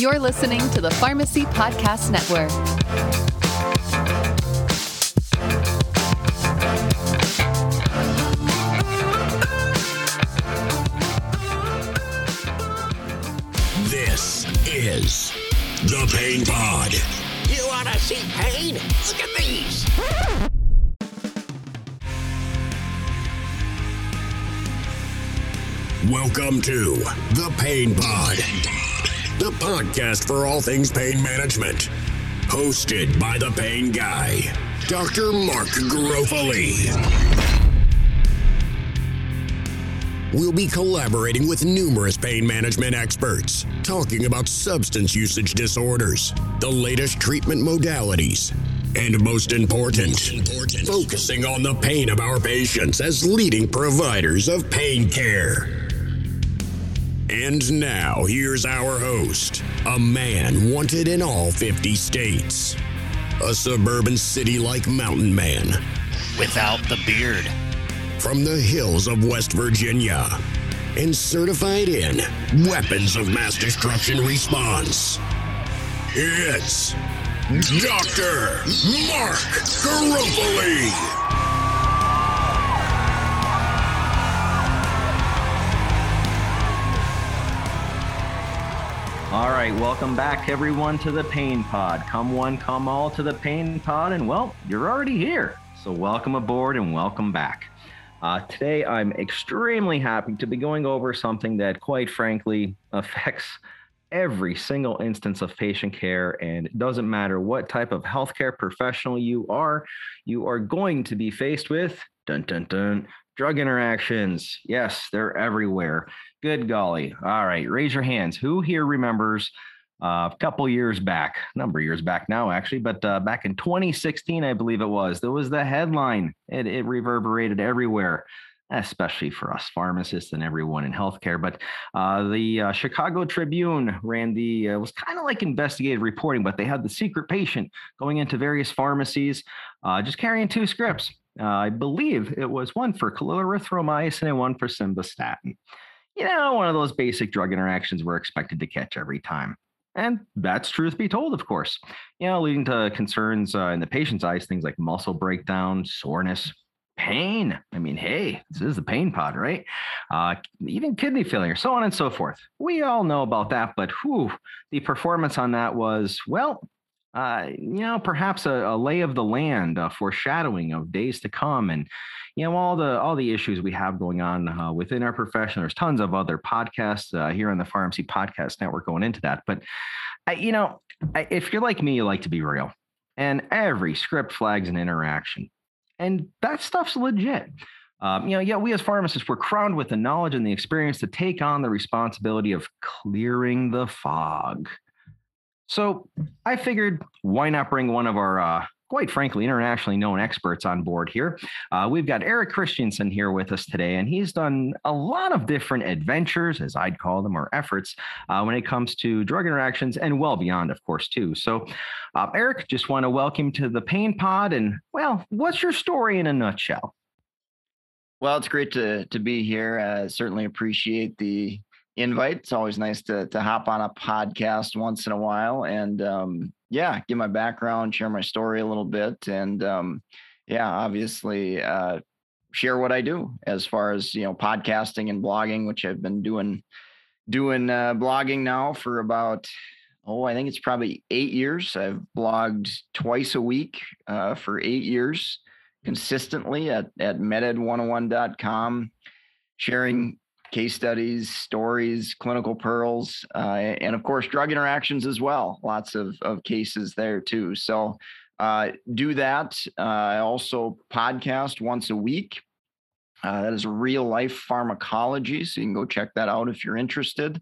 You're listening to the Pharmacy Podcast Network. This is the Pain Pod. You want to see pain? Look at these. Welcome to the Pain Pod, the podcast for all things pain management. Hosted by the Pain Guy, Dr. Mark Garofoli. We'll be collaborating with numerous pain management experts, talking about substance usage disorders, the latest treatment modalities, and most important, focusing on the pain of our patients as leading providers of pain care. And now, here's our host, a man wanted in all 50 states, a suburban city like mountain man Without the beard. from the hills of West Virginia and certified in weapons of mass destruction response. It's Dr. Mark Garofoli. All right, welcome back, everyone, to the Pain Pod. Come one, come all to the Pain Pod, and well, you're already here. So, welcome aboard and welcome back. Uh, today, I'm extremely happy to be going over something that, quite frankly, affects every single instance of patient care. And it doesn't matter what type of healthcare professional you are, you are going to be faced with dun dun dun drug interactions. Yes, they're everywhere. Good golly. All right, raise your hands. Who here remembers uh, a couple years back, number of years back now, actually, but uh, back in 2016, I believe it was, there was the headline. It, it reverberated everywhere, especially for us pharmacists and everyone in healthcare. But uh, the uh, Chicago Tribune ran the, uh, was kind of like investigative reporting, but they had the secret patient going into various pharmacies, uh, just carrying two scripts. I believe it was one for clarithromycin and one for simvastatin you know, one of those basic drug interactions we're expected to catch every time. And that's truth be told, of course, you know, leading to concerns uh, in the patient's eyes, things like muscle breakdown, soreness, pain. I mean, hey, this is the pain pod, right? Uh, even kidney failure, so on and so forth. We all know about that, but whew, the performance on that was, well, uh, you know, perhaps a, a lay of the land, a foreshadowing of days to come, and you know all the all the issues we have going on uh, within our profession. There's tons of other podcasts uh, here on the Pharmacy Podcast Network going into that, but you know, if you're like me, you like to be real, and every script flags an interaction, and that stuff's legit. Um, you know, yeah, we as pharmacists we're crowned with the knowledge and the experience to take on the responsibility of clearing the fog. So I figured, why not bring one of our, uh, quite frankly, internationally known experts on board here? Uh, we've got Eric Christensen here with us today, and he's done a lot of different adventures, as I'd call them, or efforts uh, when it comes to drug interactions and well beyond, of course, too. So, uh, Eric, just want to welcome to the Pain Pod. And, well, what's your story in a nutshell? Well, it's great to to be here. Uh, certainly appreciate the invite. It's always nice to to hop on a podcast once in a while, and um, yeah, give my background, share my story a little bit, and um, yeah, obviously uh, share what I do as far as you know podcasting and blogging, which I've been doing doing uh, blogging now for about oh I think it's probably eight years. I've blogged twice a week uh, for eight years consistently at, at meded101.com, sharing case studies, stories, clinical pearls, uh, and of course, drug interactions as well. Lots of, of cases there too. So uh, do that. Uh, I also podcast once a week. Uh, that is real life pharmacology. So you can go check that out if you're interested.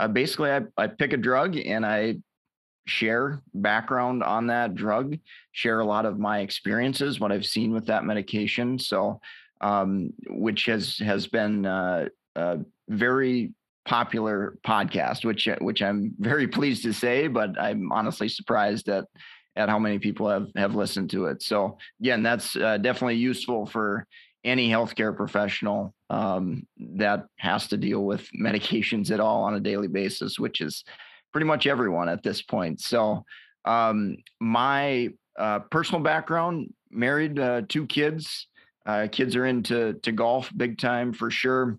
Uh, basically, I, I pick a drug and I share background on that drug, share a lot of my experiences, what I've seen with that medication. So, um, which has has been uh, a very popular podcast, which which I'm very pleased to say, but I'm honestly surprised at at how many people have have listened to it. So again, that's uh, definitely useful for any healthcare professional um, that has to deal with medications at all on a daily basis, which is pretty much everyone at this point. So um, my uh, personal background: married, uh, two kids. Uh, kids are into to golf big time for sure.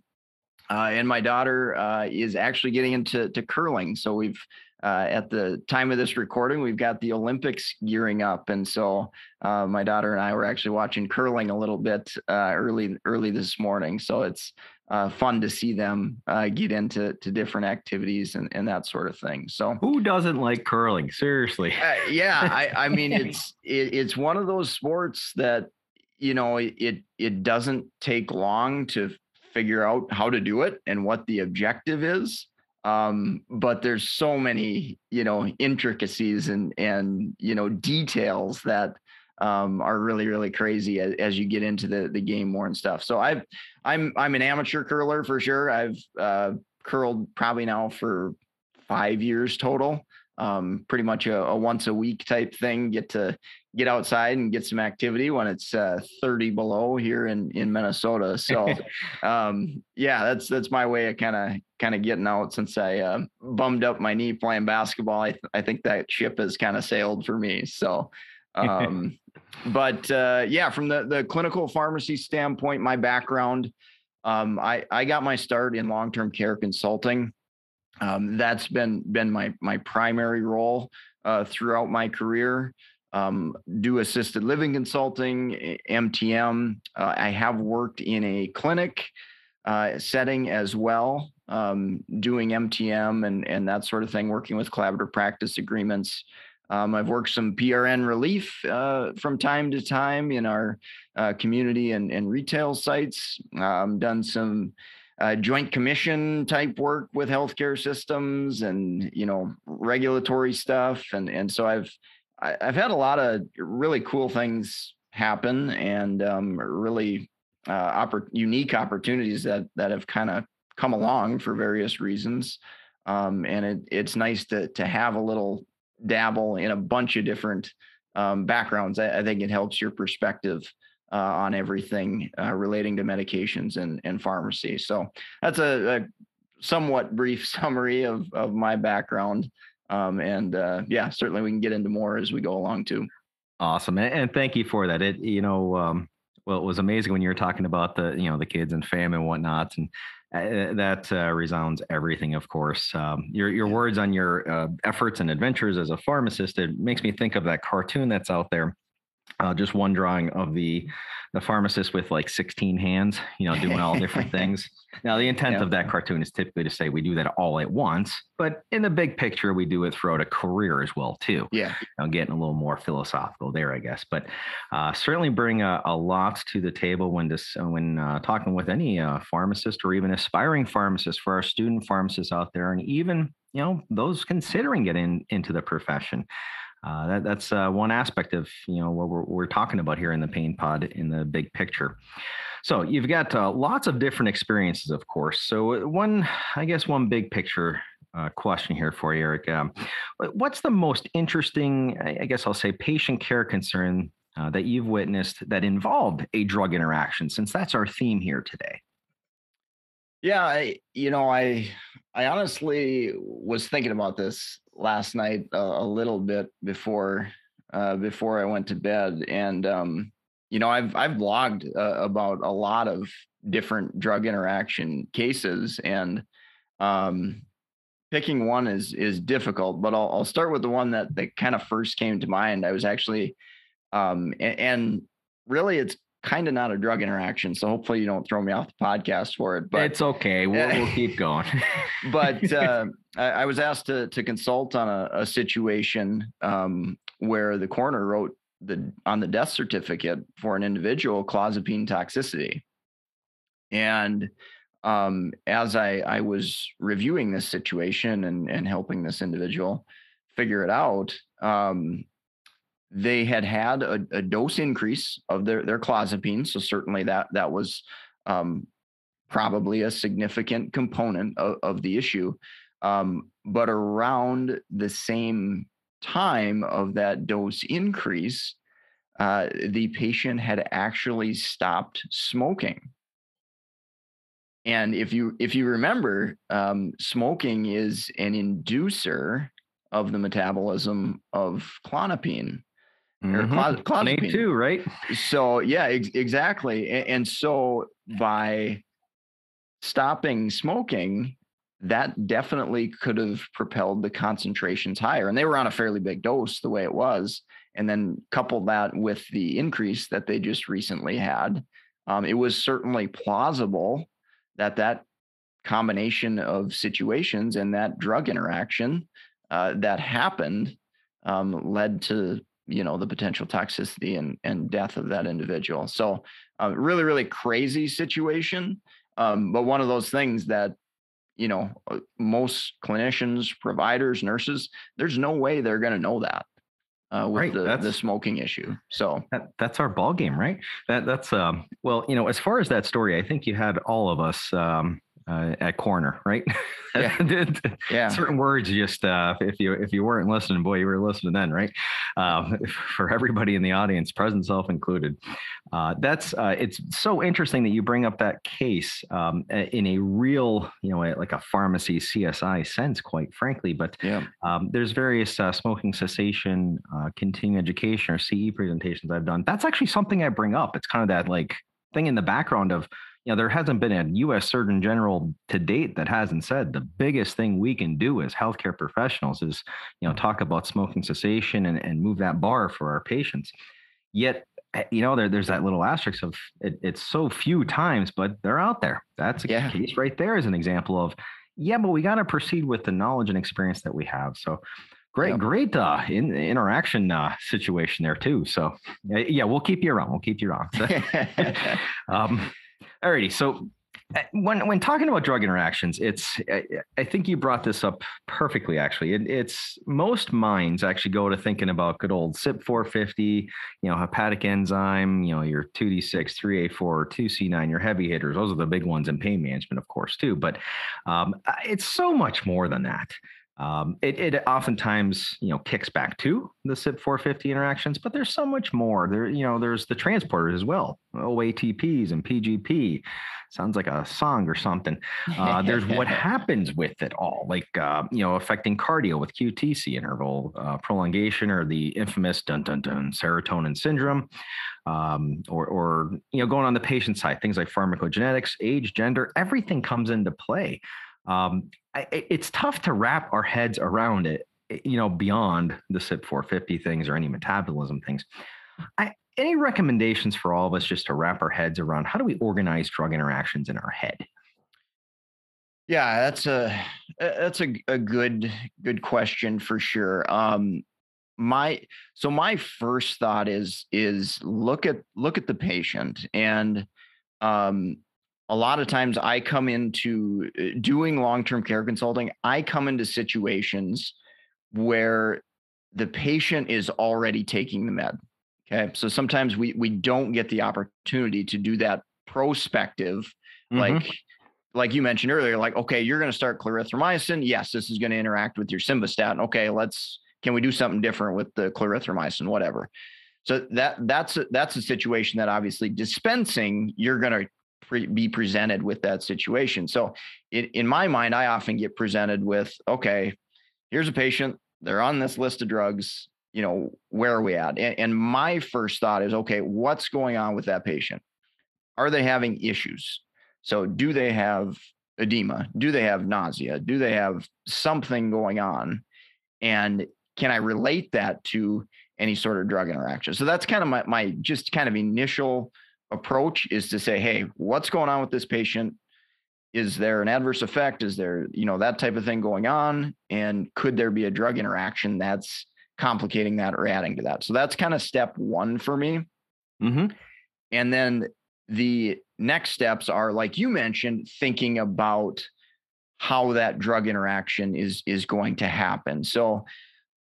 Uh, and my daughter uh, is actually getting into to curling. So we've uh, at the time of this recording, we've got the Olympics gearing up, and so uh, my daughter and I were actually watching curling a little bit uh, early early this morning. So it's uh, fun to see them uh, get into to different activities and, and that sort of thing. So who doesn't like curling? Seriously. Uh, yeah, I, I mean it's it, it's one of those sports that you know it it doesn't take long to figure out how to do it and what the objective is. Um but there's so many you know intricacies and and you know details that um are really really crazy as, as you get into the the game more and stuff. So i've i'm i'm an amateur curler for sure. I've uh curled probably now for five years total. Um, pretty much a, a, once a week type thing. Get to get outside and get some activity when it's uh, 30 below here in in Minnesota. So um, yeah, that's that's my way of kind of kind of getting out since I uh, bummed up my knee playing basketball. I th- I think that ship has kind of sailed for me. So. Um, but uh, yeah, from the the clinical pharmacy standpoint, my background, um, I I got my start in long term care consulting. Um, that's been been my my primary role uh, throughout my career. Um, do assisted living consulting, MTM. Uh, I have worked in a clinic uh, setting as well, um, doing MTM and and that sort of thing, working with collaborative practice agreements. Um, I've worked some PRN relief uh, from time to time in our uh, community and, and retail sites. Um, done some uh, joint commission type work with healthcare systems and you know regulatory stuff and and so I've I, have had a lot of really cool things happen and um, really uh, oppor- unique opportunities that that have kind of come along for various reasons um, and it, it's nice to to have a little dabble in a bunch of different um, backgrounds I, I think it helps your perspective uh, on everything uh, relating to medications and, and pharmacy. So that's a, a somewhat brief summary of, of my background. Um, and uh, yeah, certainly we can get into more as we go along too. Awesome. And, and thank you for that. It, you know, um, well, it was amazing when you were talking about the, you know, the kids and fam and whatnot. And uh, that uh, resounds everything, of course. Um, your your words on your uh, efforts and adventures as a pharmacist, it makes me think of that cartoon that's out there uh, just one drawing of the the pharmacist with like 16 hands, you know, doing all different things. Now, the intent of that cartoon is typically to say we do that all at once, but in the big picture, we do it throughout a career as well, too. Yeah. I'm getting a little more philosophical there, I guess, but uh, certainly bring a, a, lot to the table when this, when uh, talking with any uh, pharmacist or even aspiring pharmacist for our student pharmacists out there, and even you know those considering getting into the profession uh, that, that's uh, one aspect of you know what we're, we're, talking about here in the pain pod in the big picture. So you've got uh, lots of different experiences of course. So uh, one i guess one big picture uh, question here for you eric um, what's the most interesting i guess i'll say patient care concern uh, that you've witnessed that involved a drug interaction since that's our theme here today? Yeah I, you know i i honestly was thinking about this last night a, a little bit before uh, before I went to bed, and um, you know I've I've blogged uh, about a lot of different drug interaction cases, and um, picking one is is difficult. But I'll I'll start with the one that that kind of first came to mind. I was actually um, and, and really it's kind of not a drug interaction. So hopefully you don't throw me off the podcast for it. But it's okay. We'll, we'll keep going. but uh, I, I, was asked to to consult on a, a situation um, where the coroner wrote the on the death certificate for an individual clozapine toxicity, and um, as I I was reviewing this situation and and helping this individual figure it out, um, they had had a, a, dose increase of their their clozapine, so certainly that that was um, probably a significant component of, of the issue. Um, but around the same time of that dose increase, uh, the patient had actually stopped smoking. and if you if you remember, um, smoking is an inducer of the metabolism of clozapine. Mm-hmm. clon- clonopine. too, right? So yeah, ex- exactly. And, and so by stopping smoking, that definitely could have propelled the concentrations higher. And they were on a fairly big dose the way it was. And then couple that with the increase that they just recently had, um, it was certainly plausible that that combination of situations and that drug interaction uh, that happened um, led to you know the potential toxicity and and death of that individual. So uh, really really crazy situation, um, but one of those things that you know uh, most clinicians, providers, nurses, there's no way they're going to know that. Uh, with Right, the, the smoking issue. So That, that's our ball game, right? That that's um well, you know, as far as that story, I think you had all of us um uh, at corner, right? Yeah. yeah, Certain words just uh if you if you weren't listening, boy, you were listening then, right? Um, for everybody in the audience, present self included. Uh, that's uh, it's so interesting that you bring up that case um, in a real, you know, like a pharmacy CSI sense, quite frankly. But yeah, um, there's various uh, smoking cessation, uh, continuing education, or CE presentations I've done. That's actually something I bring up. It's kind of that like thing in the background of, you know, there hasn't been a U.S. Surgeon General to date that hasn't said the biggest thing we can do as healthcare professionals is, you know, talk about smoking cessation and, and move that bar for our patients. Yet, eh, you know, there, there's that little asterisk of it, it's so few times, but they're out there. That's a Yeah. case right there is an example of, yeah, but we got to proceed with the knowledge and experience that we have. So great, Yep. great uh, in, interaction uh, situation there too. So uh, yeah, we'll keep you around. We'll keep you around. um, alrighty. So uh, when when talking about drug interactions, it's I, I think you brought this up perfectly. Actually, it, it's most minds actually go to thinking about good old CYP450, you know, hepatic enzyme, you know, your 2D6, 3A4, 2C9, your heavy hitters. Those are the big ones in pain management, of course, too. But um, it's so much more than that. Um, it, it oftentimes, you know, kicks back to the CYP450 interactions, but there's so much more. There, you know, there's the transporters as well, OATPs and PGP. Sounds like a song or something. Uh, there's what happens with it all, like uh, you know, affecting cardio with QTC interval uh, prolongation or the infamous dun dun dun serotonin syndrome, um, or or you know, going on the patient side, things like pharmacogenetics, age, gender, everything comes into play. Um, It's tough to wrap our heads around it, eh, you know, beyond the CYP450 things or any metabolism things. I, any recommendations for all of us just to wrap our heads around how do we organize drug interactions in our head? Yeah, that's a uh, that's a a good good question for sure. Um my so my first thought is is look at look at the patient and um a lot of times I come into uh, doing long-term care consulting, I come into situations where the patient is already taking the med. Okay? So sometimes we we don't get the opportunity to do that prospective Mhm. like like you mentioned earlier like okay you're going to start clarithromycin yes this is going to interact with your simvastatin okay let's can we do something different with the clarithromycin whatever so that that's a, that's a situation that obviously dispensing you're going to pre- be presented with that situation so in, in my mind i often get presented with okay here's a patient they're on this list of drugs you know where are we at and, and my first thought is okay what's going on with that patient are they having issues so, do they have edema? Do they have nausea? Do they have something going on? And can I relate that to any sort of drug interaction? So, that's kind of my, my just kind of initial approach is to say, hey, what's going on with this patient? Is there an adverse effect? Is there, you know, that type of thing going on? And could there be a drug interaction that's complicating that or adding to that? So, that's kind of step one for me. Mhm. And then the next steps are, like you mentioned, thinking about how that drug interaction is is going to happen. So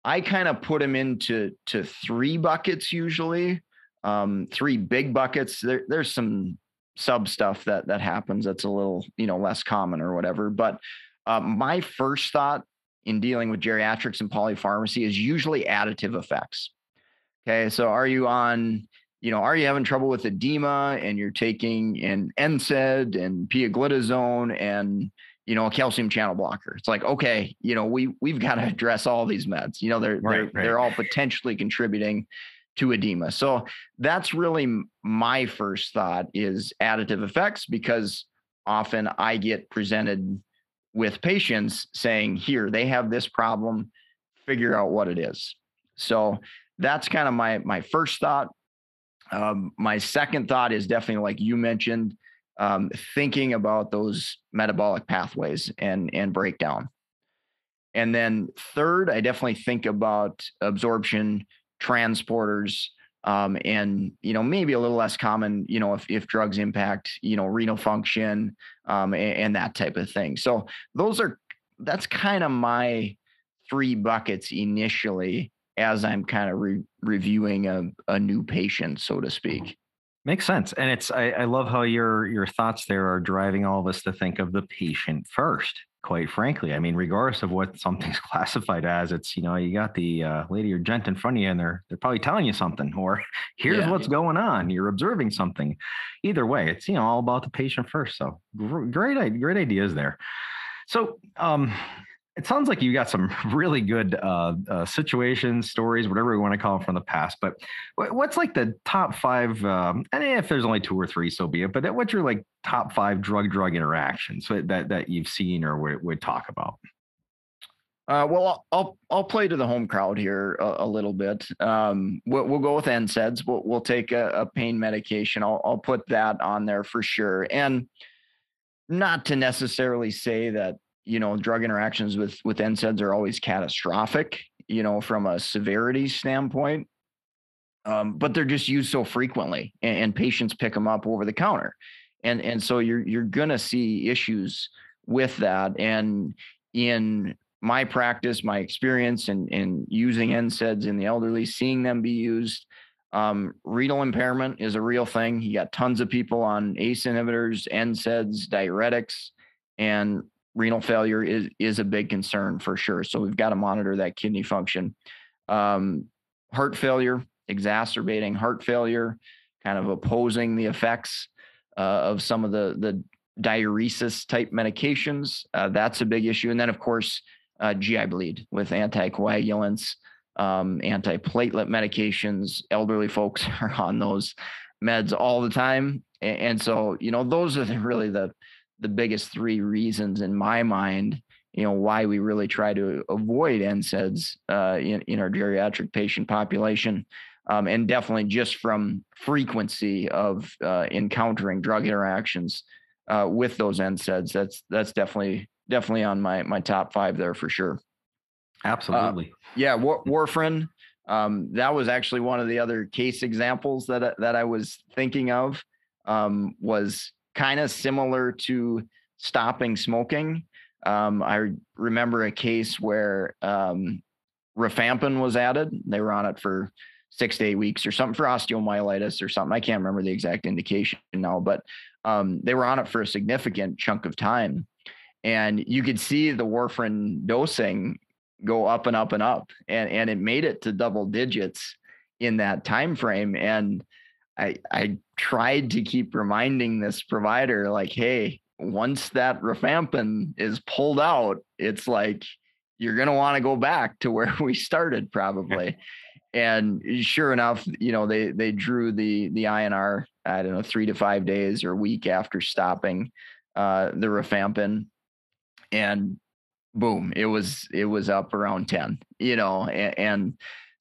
I kind of put them into to three buckets usually, um, three big buckets. There, there's some sub stuff that that happens that's a little you know less common or whatever. But uh, my first thought in dealing with geriatrics and polypharmacy is usually additive effects. Okay, so are you on you know, are you having trouble with edema and you're taking an NSAID and pioglitazone and you know a calcium channel blocker? It's like okay, you know, we we've got to address all these meds. You know, they're right, they're right. they're all potentially contributing to edema. So that's really my first thought is additive effects because often I get presented with patients saying, here, they have this problem, figure out what it is. So that's kind of my my first thought. Um, my second thought is definitely like you mentioned, um, thinking about those metabolic pathways and and breakdown. And then third, I definitely think about absorption transporters um, and you know maybe a little less common you know if, if drugs impact you know renal function um, and, and, that type of thing. So those are that's kind of my three buckets initially as i'm kind of re- reviewing a, a new patient so to speak. Makes sense, and it's I, I, love how your your thoughts there are driving all of us to think of the patient first quite frankly. I mean, regardless of what something's classified as, it's you know you got the uh, lady or gent in front of you, and they're they're probably telling you something, or here's yeah. what's going on. You're observing something. Either way, it's you know all about the patient first. So great, great ideas there. So um, it sounds like you got some really good uh, uh, situations, stories, whatever we want to call them from the past. But what's like the top five? Um, and if there's only two or three, so be it. But what's your like top five drug-drug interactions that that you've seen or would, would talk about? Uh, well, I'll I'll play to the home crowd here a, a little bit. Um, we'll, we'll, go with NSAIDs. We'll we'll take a, a pain medication. I'll I'll put that on there for sure. And not to necessarily say that you know, drug interactions with with NSAIDs are always catastrophic, you know, from a severity standpoint. Um, but they're just used so frequently, and, and, patients pick them up over the counter, and and so you're you're gonna see issues with that. And in my practice, my experience, and in, in using NSAIDs in the elderly, seeing them be used, um, renal impairment is a real thing. You got tons of people on ACE inhibitors, NSAIDs, diuretics, and renal failure is is a big concern for sure. So we've got to monitor that kidney function. Um, heart failure, exacerbating heart failure, kind of opposing the effects uh, of some of the the diuresis type medications. Uh, that's a big issue. And then of course, uh, GI bleed with anticoagulants, um, antiplatelet medications. Elderly folks are on those meds all the time, and, and so you know those are really the the biggest three reasons in my mind, you know, why we really try to avoid NSAIDs uh, in, in our geriatric patient population. Um, and definitely just from frequency of uh, encountering drug interactions uh, with those NSAIDs, that's that's definitely definitely on my my top five there for sure. Absolutely. Uh, yeah, war- warfarin. Um, that was actually one of the other case examples that that I was thinking of. Um, was kind of similar to stopping smoking. Um, I remember a case where um, rifampin was added. They were on it for six to eight weeks or something for osteomyelitis or something. I can't remember the exact indication now, but um, they were on it for a significant chunk of time. And you could see the warfarin dosing go up and up and up. And, and it made it to double digits in that time frame. And I I tried to keep reminding this provider like, hey, once that rifampin is pulled out, it's like you're gonna want to go back to where we started probably. and sure enough, you know, they they drew the the INR, I don't know, three to five days or a week after stopping uh the rifampin. And boom, it was it was up around 10, you know, and, and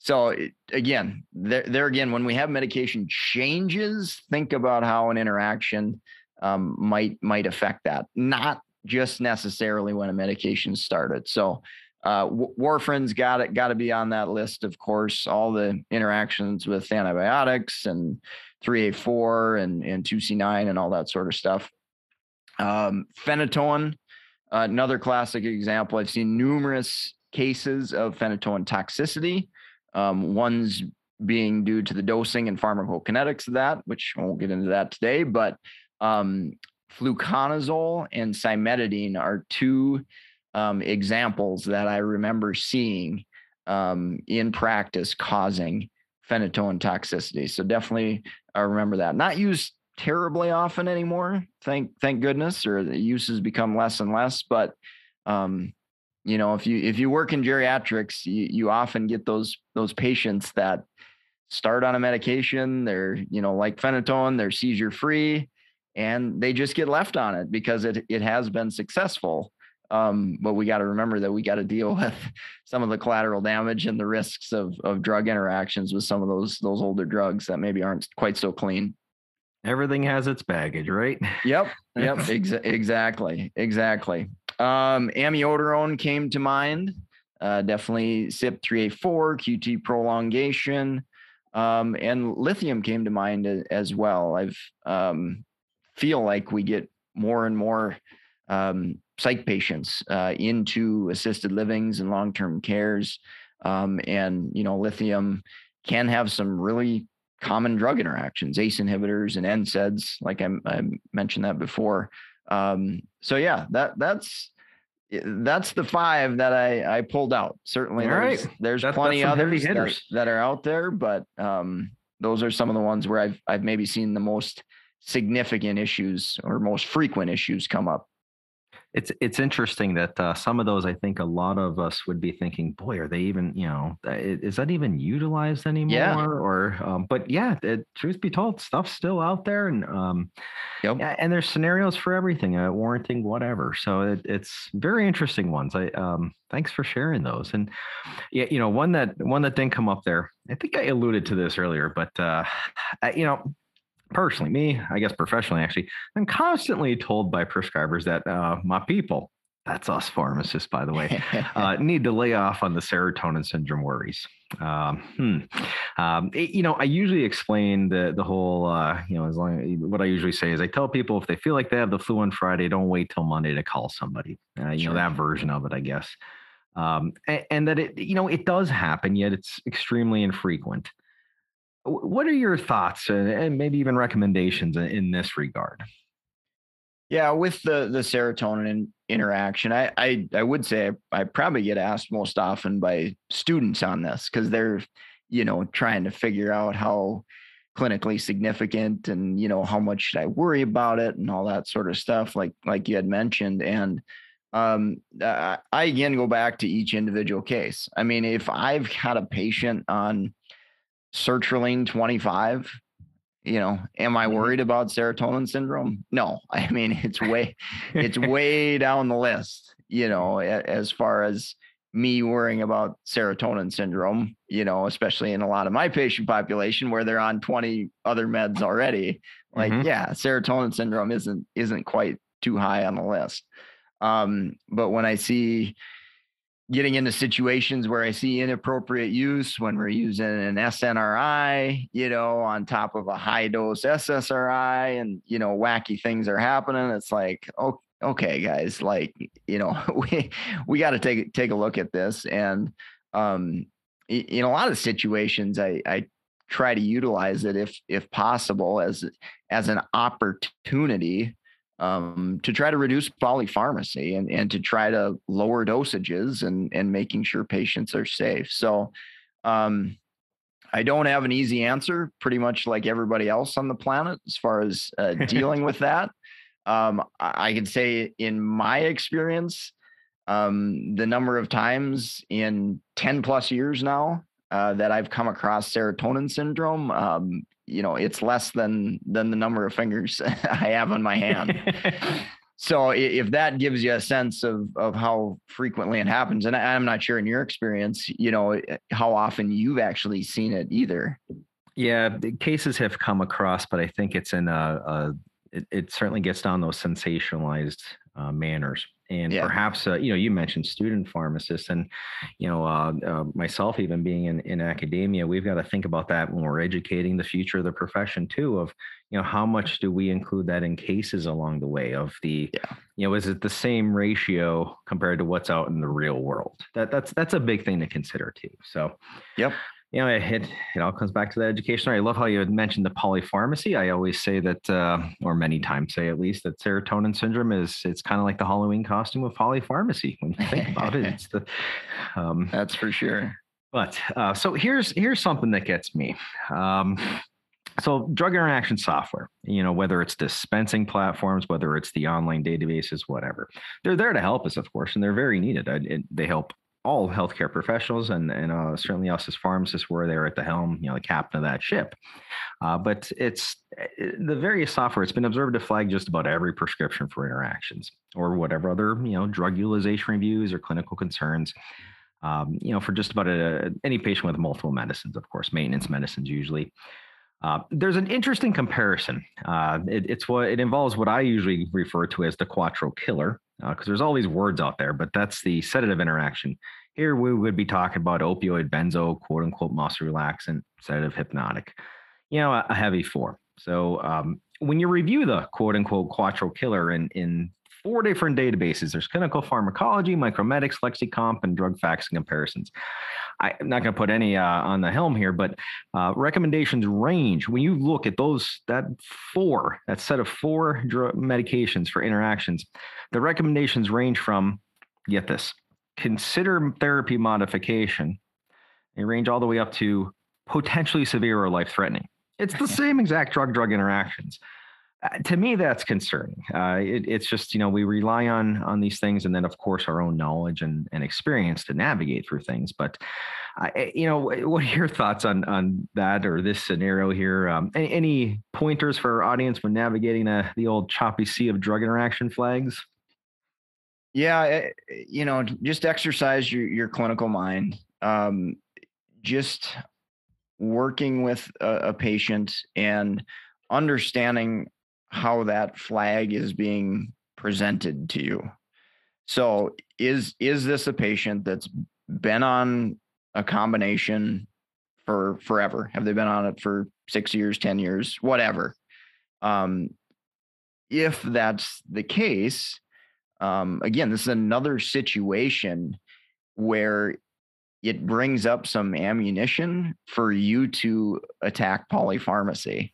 so again, there, there again, when we have medication changes, think about how an interaction um, might might affect that. Not just necessarily when a medication started. So uh, warfarin's got it got to be on that list, of course. All the interactions with antibiotics and 3A4 and and 2C9 and all that sort of stuff. Um, phenytoin, uh, another classic example. I've seen numerous cases of phenytoin toxicity. Um, one's being due to the dosing and pharmacokinetics of that, which I won't get into that today, but um, fluconazole and cimetidine are two um, examples that I remember seeing um, in practice causing phenytoin toxicity. So definitely uh, remember that. Not used terribly often anymore. Thank thank goodness, or the use has become less and less. But um, you know, if you if you work in geriatrics, you, you often get those those patients that start on a medication. They're you know like phenytoin, they're seizure free, and they just get left on it because it it has been successful. Um, but we got to remember that we got to deal with some of the collateral damage and the risks of of drug interactions with some of those those older drugs that maybe aren't quite so clean. Everything has its baggage, right? Yep. Yep. Exa- exactly. Exactly. Um, amiodarone came to mind. Uh, definitely CYP3A4, QT prolongation, um, and lithium came to mind as well. I've um, feel like we get more and more um, psych patients uh, into assisted livings and long-term cares, um, and you know, lithium can have some really common drug interactions, ACE inhibitors and NSAIDs, like I, I mentioned that before. Um, so yeah, that that's that's the five that I I pulled out. Certainly, All there's right. there's That's- plenty that's heavy others that, that are out there, but um, those are some of the ones where I've I've maybe seen the most significant issues or most frequent issues come up. It's it's interesting that uh, some of those I think a lot of us would be thinking, boy, are they even you know is that even utilized anymore? Or um, but yeah, it, truth be told, stuff's still out there, and um, Yep. yeah, and there's scenarios for everything, uh, warranting whatever. So it, it's very interesting ones. I um, thanks for sharing those. And yeah, you know, one that one that didn't come up there. I think I alluded to this earlier, but uh, I, you know, personally, me, I guess professionally, actually, I'm constantly told by prescribers that uh, my people, that's us pharmacists, by the way, uh, need to lay off on the serotonin syndrome worries. Um, hmm. um, it- you know, I usually explain the the whole, uh, you know, as long what I usually say is I tell people if they feel like they have the flu on Friday, don't wait till Monday to call somebody. Uh, you Sure. know, that version of it, I guess. Um, and, and that it, you know, it does happen, yet it's extremely infrequent. Wh- What are your thoughts and, and maybe even recommendations in, this regard? Yeah, with the the serotonin interaction, I, I I would say I, I probably get asked most often by students on this because they're, you know, trying to figure out how clinically significant and you know how much should I worry about it and all that sort of stuff, like like you had mentioned. And um, I again go back to each individual case. I mean, if I've had a patient on sertraline 25 you know am i worried about serotonin syndrome? No i mean it's way it's way down the list you know as far as me worrying about serotonin syndrome you know especially in a lot of my patient population where they're on 20 other meds already. Like Mhm. yeah serotonin syndrome isn't isn't quite too high on the list. Um but when i see getting into situations where I see inappropriate use when we're using an SNRI, you know, on top of a high dose SSRI and, you know, wacky things are happening. It's like, oh, okay, guys, like, you know, we, we got to take, take a look at this. And, um, in a lot of situations, I, I try to utilize it if, if possible as, as an opportunity um, to try to reduce polypharmacy and, and to try to lower dosages and, and making sure patients are safe. So um, I don't have an easy answer, pretty much like everybody else on the planet, as far as uh, dealing with that. Um, I, I can say, in my experience, um, the number of times in 10 plus years now uh, that I've come across serotonin syndrome, um, you know, it's less than than the number of fingers I have on my hand. So if that gives you a sense of of how frequently it happens, and I, I'm not sure in your experience, you know, eh, how often you've actually seen it either. Yeah, the cases have come across, but I think it's in a, a it, it certainly gets down those sensationalized uh, manners. And Yeah. perhaps, uh, you know, you mentioned student pharmacists, and you know, uh, uh, myself even being in, in academia, we've got to think about that when we're educating the future of the profession too. Of you know, how much do we include that in cases along the way? Of the, Yeah. you know, is it the same ratio compared to what's out in the real world? That that's that's a big thing to consider too. So, Yep. You know, it, it all comes back to that education. I love how you had mentioned the polypharmacy. I always say that, uh, or many times say at least, that serotonin syndrome is it's kind of like the Halloween costume of polypharmacy. When you think about it, it's the um, That's for sure. But uh, so here's here's something that gets me. Um, so drug interaction software, you know, whether it's dispensing platforms, whether it's the online databases, whatever, they're there to help us, of course, and they're very needed. It, they help all healthcare professionals, and and uh, certainly us as pharmacists, we're there at the helm, you know, the captain of that ship. Uh, but it's eh, the various software. It's been observed to flag just about every prescription for interactions or whatever other you know drug utilization reviews or clinical concerns. Um, you know, for just about a, any patient with multiple medicines, of course, maintenance medicines usually. Uh, there's an interesting comparison. Uh, it, it's what it involves what I usually refer to as the Quattro killer, because uh, there's all these words out there, but that's the sedative interaction. Here we would be talking about opioid, benzo, quote unquote, muscle relaxant, sedative, hypnotic, you know, a, a heavy four. So um, when you review the quote unquote Quattro killer in, in four different databases. There's clinical pharmacology, Micromedex, lexicomp, and drug facts and comparisons. I, am not going to put any uh, on the helm here, but uh, recommendations range. When you look at those, that four, that set of four drug medications for interactions, the recommendations range from, get this, consider therapy modification. They range all the way up to potentially severe or life threatening. It's the same exact drug drug interactions. Uh, to me that's concerning. Uh, it, it's just you know we rely on on these things and then of course our own knowledge and, and experience to navigate through things. But uh, you know what are your thoughts on on that or this scenario here? Um, any, pointers for our audience when navigating the, the old choppy sea of drug interaction flags? Yeah eh, you know just exercise your, your clinical mind. Um, just working with a, a patient and understanding how that flag is being presented to you. So is is this a patient that's been on a combination for forever? Have they been on it for 6 years, 10 years, whatever? Um if that's the case, um again, this is another situation where it brings up some ammunition for you to attack polypharmacy.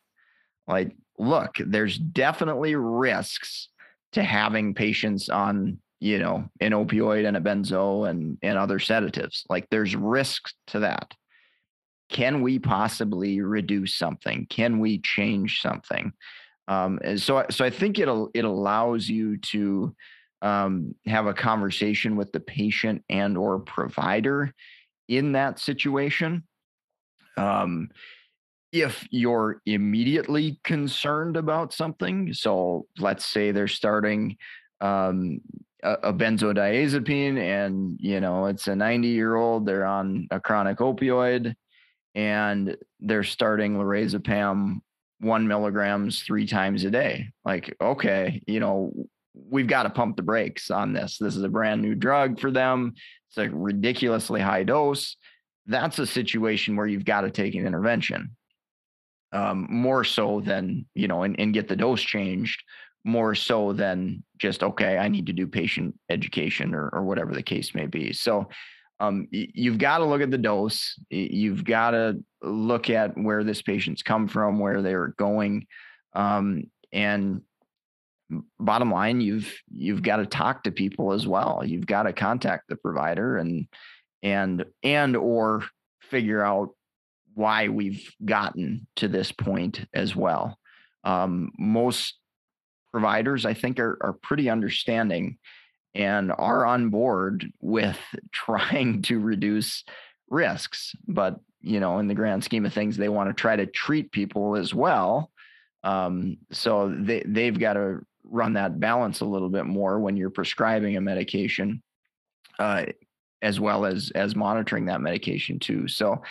Like look, there's definitely risks to having patients on, you know, an opioid and a benzo and, and other sedatives. Like there's risks to that. Can we possibly reduce something? Can we change something? Um, and so, so I think it'll, it allows you to um, have a conversation with the patient and or provider in that situation. Um, if you're immediately concerned about something, so let's say they're starting um, a, a, benzodiazepine and you know it's a 90 year old, they're on a chronic opioid, and they're starting lorazepam one milligrams three times a day. Like, okay, you know, we've got to pump the brakes on this. This is a brand new drug for them. It's a ridiculously high dose. That's a situation where you've got to take an intervention um, more so than you know and, and get the dose changed more so than just okay i need to do patient education or, or whatever the case may be. So um, you've got to look at the dose. You've got to look at where this patient's come from where they're going um, and bottom line you've you've got to talk to people as well. You've got to contact the provider and and and or figure out why we've gotten to this point as well. Um, most providers, I think, are, are pretty understanding and are on board with trying to reduce risks. But, you know, in the grand scheme of things, they want to try to treat people as well. Um, so they, they've got to run that balance a little bit more when you're prescribing a medication, uh, as well as as monitoring that medication too. So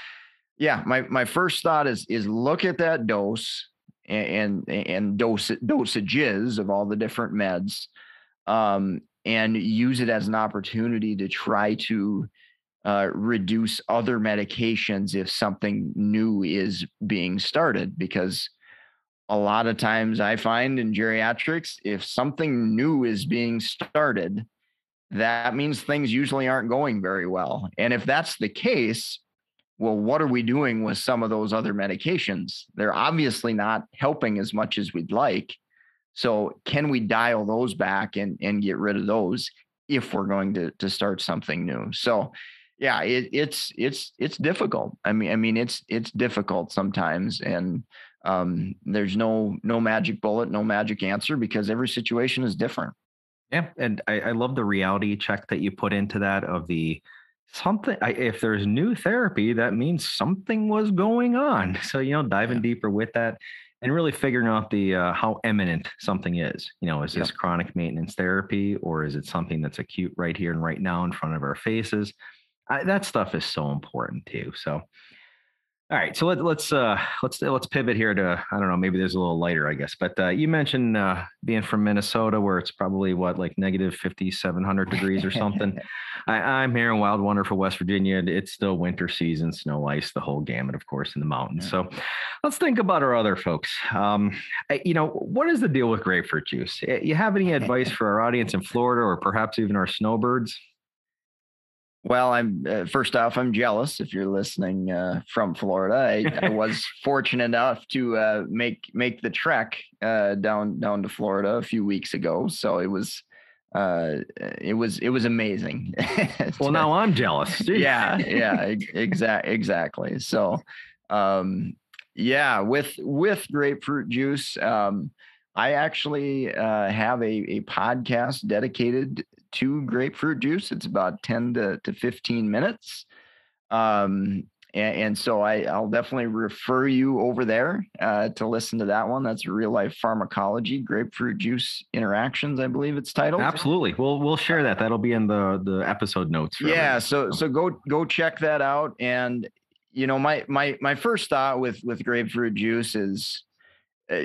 yeah, my my first thought is is look at that dose and and, and dose dosages of all the different meds, um, and use it as an opportunity to try to uh, reduce other medications if something new is being started because a lot of times I find in geriatrics, if something new is being started, that means things usually aren't going very well. And if that's the case, well, what are we doing with some of those other medications? They're obviously not helping as much as we'd like. So, can we dial those back and, and get rid of those if we're going to, to start something new? So, yeah, it, it's it's it's difficult. I mean, I mean, it's it's difficult sometimes, and um, there's no no magic bullet, no magic answer because every situation is different. Yeah, and I, I love the reality check that you put into that of the something. I, if there's new therapy, that means something was going on. So you know, diving yeah. deeper with that, and really figuring out the uh, how eminent something is. You know, is this chronic maintenance therapy or is it something that's acute right here and right now in front of our faces? I, that stuff is so important too. So all right, so let, us let's, uh, let's let's pivot here to I don't know maybe there's a little lighter I guess, but uh, you mentioned uh, being from Minnesota where it's probably what like negative 50, 700 degrees or something. I, am here in wild, wonderful West Virginia. It's still winter season, snow, ice, the whole gamut, of course, in the mountains. So let's think about our other folks. Um, you know, what is the deal with grapefruit juice? You have any advice for our audience in Florida or perhaps even our snowbirds? Well, I'm uh, first off, I'm jealous if you're listening uh, from Florida. I, I was fortunate enough to uh, make make the trek uh, down down to Florida a few weeks ago, so it was uh, it was it was amazing. well, now I'm jealous. yeah, yeah, exactly, exactly. So, um, yeah, with with grapefruit juice. Um, I actually uh, have a, a podcast dedicated to grapefruit juice. It's about 10 to, to 15 minutes. Um, and, and, so I, I'll definitely refer you over there uh, to listen to that one. That's real life pharmacology, grapefruit juice interactions, I believe it's titled. Absolutely. We'll we'll share that. That'll be in the the episode notes. Yeah. So so go go check that out. And you know, my my my first thought with with grapefruit juice is uh,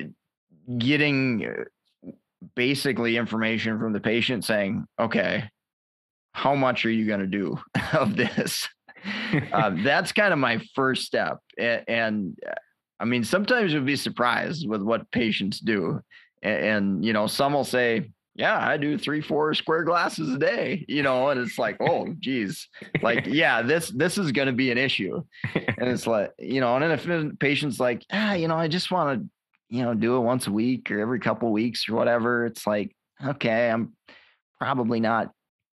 getting uh, basically information from the patient saying, okay, how much are you going to do of this? uh, that's kind of my first step. And, and, uh, I mean, sometimes you'll be surprised with what patients do. And, and, you know, some will say, yeah, I do three, four square glasses a day, you know, and it's like, oh, geez, like, yeah, this, this is going to be an issue. And it's like, you know, and then if the patient's like, ah, you know, I just want to you know, do it once a week or every couple weeks or whatever, it's like, okay, I'm probably not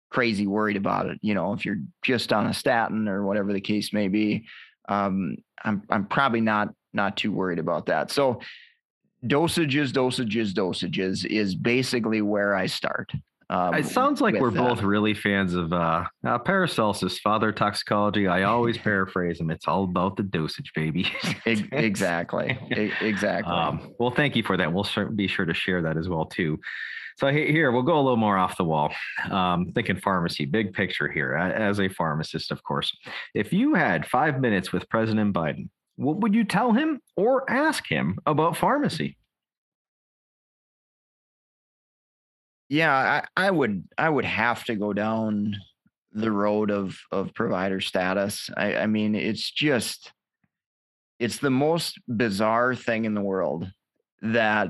crazy worried about it. You know, if you're just on a statin or whatever the case may be, um, I'm I'm probably not not too worried about that. So dosages, dosages, dosages is basically where I start. Um, it sounds like we're both really fans of uh, uh, Paracelsus, Father Toxicology. I always paraphrase him. It's all about the dosage, baby. exactly. exactly. Um, well, thank you for that. We'll be sure to share that as well too. So here we'll go a little more off the wall. Um, thinking pharmacy, big picture here. As a pharmacist, of course, if you had five minutes with President Biden, what would you tell him or ask him about pharmacy? Yeah, I, I would I would have to go down the road of of provider status. I, I mean, it's just it's the most bizarre thing in the world that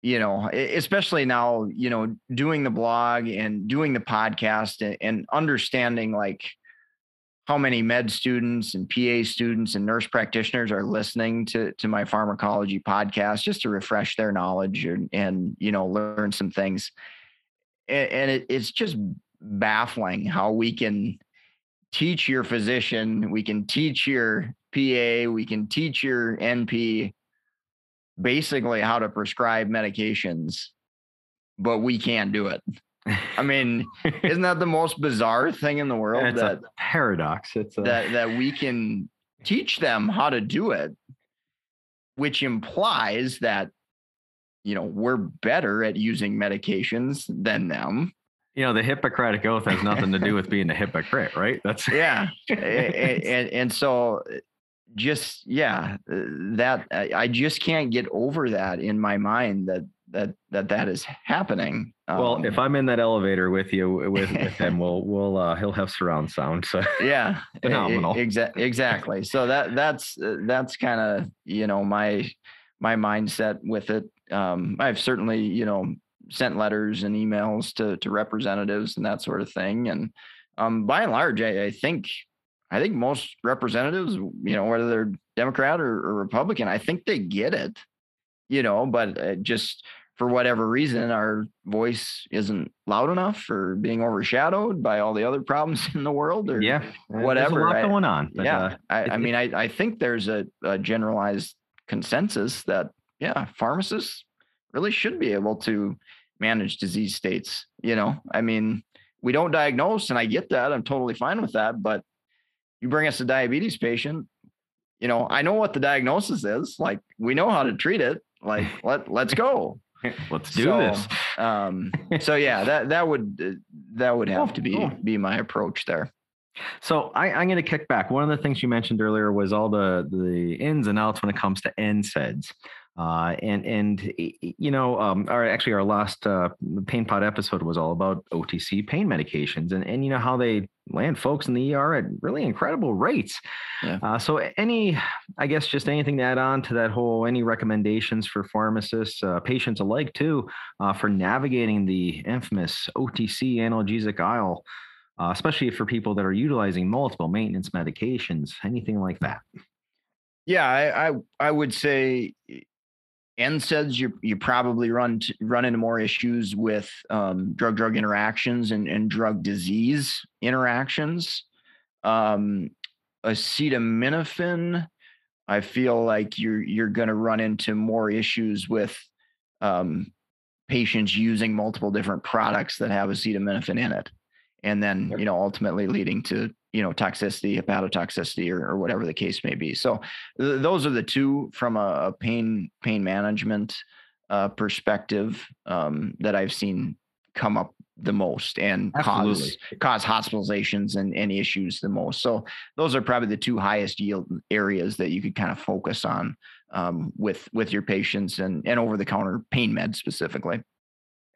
you know especially now you know doing the blog and doing the podcast and, and understanding like how many med students and PA students and nurse practitioners are listening to to my pharmacology podcast just to refresh their knowledge and, and you know learn some things. And, and it, it's just baffling how we can teach your physician, we can teach your PA, we can teach your NP basically how to prescribe medications, but we can't do it. I mean, isn't that the most bizarre thing in the world? It's that, a paradox. It's a... that that we can teach them how to do it, which implies that you know we're better at using medications than them. You know, the Hippocratic oath has nothing to do with being a hypocrite, right? That's yeah, and, and, and so just yeah, that I just can't get over that in my mind that that that that is happening. Well, um, if I'm in that elevator with you with, with him, we'll we'll uh, he'll have surround sound. So yeah, phenomenal. Exactly. Exactly. So that that's uh, that's kind of you know my my mindset with it. Um, I've certainly you know sent letters and emails to to representatives and that sort of thing, and um, by and large, I, I think I think most representatives, you know, whether they're Democrat or, or Republican, I think they get it you know, but uh, just for whatever reason, our voice isn't loud enough or being overshadowed by all the other problems in the world or yeah, whatever. There's a lot I- going on. but, yeah. uh, I, I mean, I, I think there's a, a generalized consensus that, yeah, pharmacists really should be able to manage disease states. You know, I mean, we don't diagnose, and I get that. I'm totally fine with that. But you bring us a diabetes patient, you know, I know what the diagnosis is. Like, we know how to treat it. Like, let let's go. let's do So, this. Um, so yeah, that that would uh, that would have to be be my approach there. So I, I'm going to kick back. One of the things you mentioned earlier was all the the ins and outs when it comes to NSAIDs. Uh, and and you know, um, our actually our last uh, pain pod episode was all about OTC pain medications, and and you know how they land folks in the ER at really incredible rates. Yeah. Uh, so any, I guess, just anything to add on to that whole any recommendations for pharmacists, uh, patients alike too, uh, for navigating the infamous OTC analgesic aisle uh, especially for people that are utilizing multiple maintenance medications, anything like that. Yeah, I I, I would say NSAIDs you you probably run run into more issues with um, drug drug interactions and, and drug disease interactions. Um, acetaminophen, I feel like you're you're going to run into more issues with um, patients using multiple different products that have acetaminophen in it, and then you know ultimately leading to you know toxicity, hepatotoxicity, or, or whatever the case may be. So th- those are the two from a, a pain pain management uh, perspective um, that I've seen come up the most and cause cause hospitalizations and any issues the most. So those are probably the two highest yield areas that you could kind of focus on um, with with your patients and and over the counter pain meds specifically.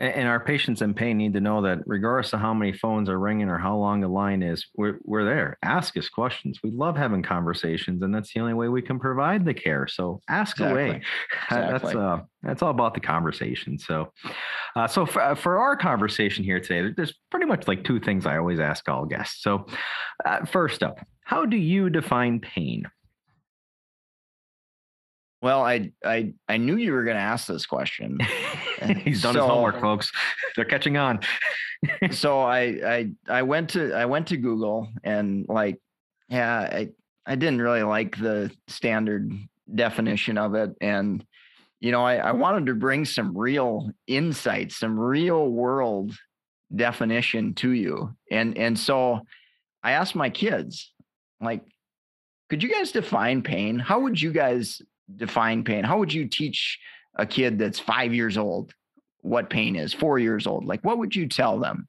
And, and our patients in pain need to know that regardless of how many phones are ringing or how long the line is, we're, we're there. Ask us questions. We love having conversations, and that's the only way we can provide the care. So ask away. That's Exactly. uh, that's all about the conversation. So, uh, so for, for our conversation here today, there's pretty much like two things I always ask all guests. So, uh, first up, how do you define pain? Well, I I I knew you were going to ask this question. He's done his homework, folks. They're catching on. so I I I went to I went to Google and like yeah I I didn't really like the standard definition of it and you know I, I wanted to bring some real insights some real world definition to you and and so I asked my kids like could you guys define pain how would you guys define pain? How would you teach a kid that's five years old what pain is four years old? Like what would you tell them?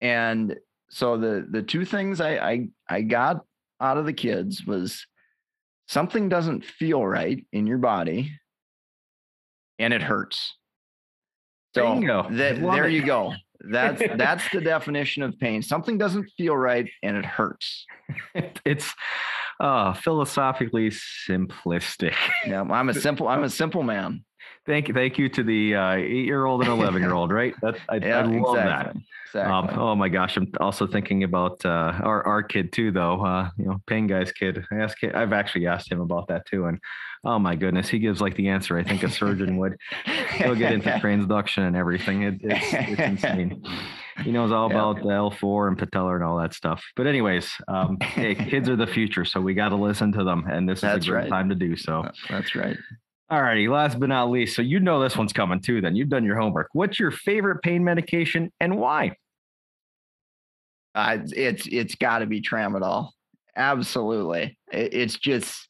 And so the the two things i i, I got out of the kids was something doesn't feel right in your body and it hurts. So Bingo. Love there it. you go. That's that's the definition of pain. Something doesn't feel right and it hurts. It's uh, philosophically simplistic. yeah i'm a simple i'm a simple man Thank you, thank you to the uh, eight-year-old and eleven-year-old. Right? That I, yeah I love that. exactly exactly Um, oh my gosh, I'm also thinking about uh, our our kid too, though. Uh, you know, Pain Guy's kid. I asked, I've actually asked him about that too, and oh my goodness, he gives like the answer I think a surgeon would. He'll get into transduction and everything. It, it's, it's insane. He knows all Yeah. about the L4 and patella and all that stuff. But anyways, um, hey, kids are the future, so we got to listen to them, and this is That's a great right. time to do so. that's right All righty, last but not least, so you know this one's coming too. Then you've done your homework. What's your favorite pain medication and why? Uh, it's it's got to be tramadol. Absolutely, It- it's just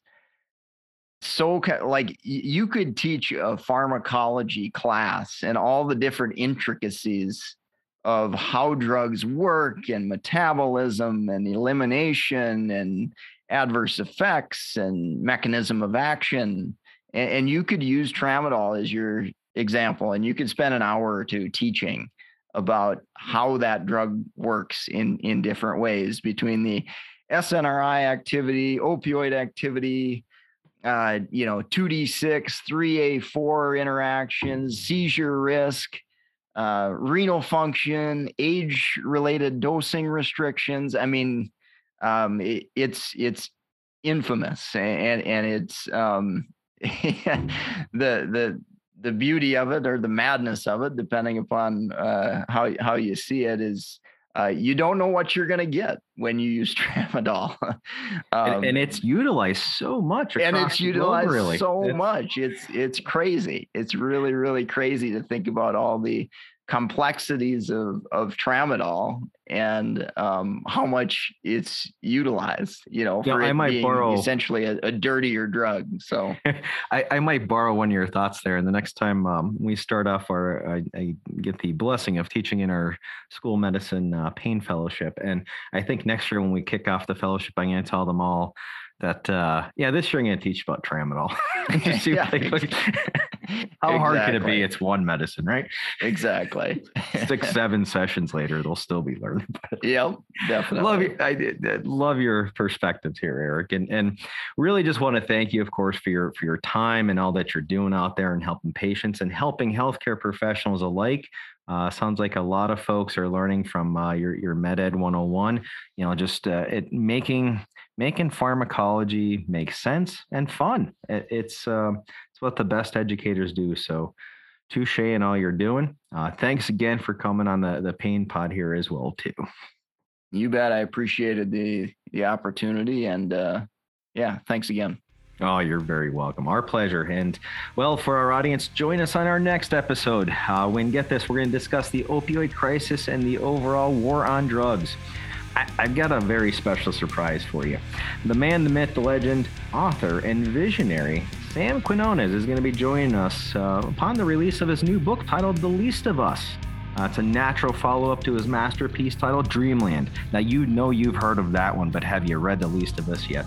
so like you could teach a pharmacology class and all the different intricacies of how drugs work and metabolism and elimination and adverse effects and mechanism of action. And, and you could use tramadol as your example and you could spend an hour or two teaching about how that drug works in in different ways between the SNRI activity, opioid activity, uh, you know, 2D6, 3A4 interactions, seizure risk, uh, renal function, age related dosing restrictions. I mean, um, it, it's it's infamous and and it's um, the the the beauty of it or the madness of it, depending upon uh, how how you see it, is uh, you don't know what you're going to get when you use tramadol. um, and, and, it's utilized so much, and it's utilized globe, really. so much. It's it's crazy. It's really really crazy to think about all the complexities of of tramadol and um, how much it's utilized. You know, for I might borrow essentially a, a, dirtier drug. So I, I, might borrow one of your thoughts there. And the next time um, we start off our, I, I, get the blessing of teaching in our school medicine uh, pain fellowship, and I think next year when we kick off the fellowship, I'm going to tell them all that uh yeah this year i'm going to teach about tramadol yeah. How hard can it be? It's one medicine right? Exactly. Six seven sessions later they'll still be learning yep definitely. love you i love your perspectives here eric and and really just want to thank you of course for your for your time and all that you're doing out there and helping patients and helping healthcare professionals alike. Uh, sounds like a lot of folks are learning from uh, your your MedEd 101. You know, just uh, it making making pharmacology make sense and fun. It, it's it's what the best educators do. So, touche in all you're doing. Uh, thanks again for coming on the the Pain Pod here as well too. You bet. I appreciated the the opportunity and uh, yeah, thanks again. Oh, you're very welcome. Our pleasure. And well, for our audience, join us on our next episode. Uh, when get this, we're going to discuss the opioid crisis and the overall war on drugs. I, have got a very special surprise for you. The man, the myth, the legend, author, and visionary, Sam Quinones, is going to be joining us uh, upon the release of his new book titled The Least of Us. Uh, it's a natural follow up to his masterpiece titled Dreamland. Now, you know you've heard of that one, but have you read The Least of Us yet?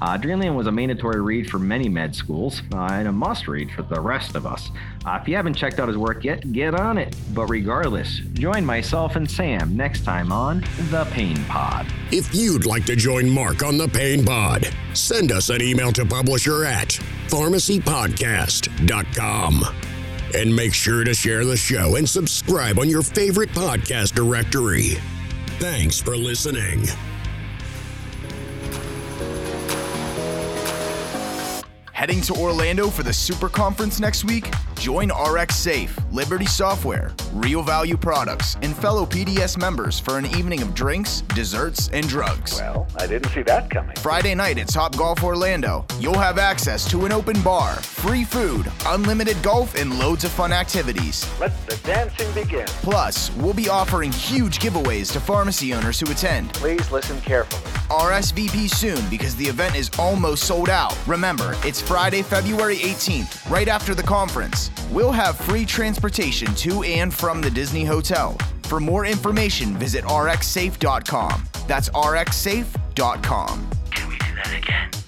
Uh, Dreamland was a mandatory read for many med schools uh, and a must read for the rest of us. Uh, if you haven't checked out his work yet, get on it. But regardless, join myself and Sam next time on The Pain Pod. If you'd like to join Mark on The Pain Pod, send us an email to publisher at pharmacypodcast.com. And make sure to share the show and subscribe on your favorite podcast directory. Thanks for listening. Heading to Orlando for the Super Conference next week? Join RX Safe, Liberty Software, Real Value Products, and fellow PDS members for an evening of drinks, desserts, and drugs. Well, I didn't see that coming. Friday night at Top Golf Orlando, you'll have access to an open bar, free food, unlimited golf, and loads of fun activities. Let the dancing begin. Plus, we'll be offering huge giveaways to pharmacy owners who attend. Please listen carefully. RSVP soon because the event is almost sold out. Remember, it's Friday, February 18th, right after the conference. We'll have free transportation to and from the Disney Hotel. For more information, visit rxsafe.com. That's rxsafe.com. Can we do that again?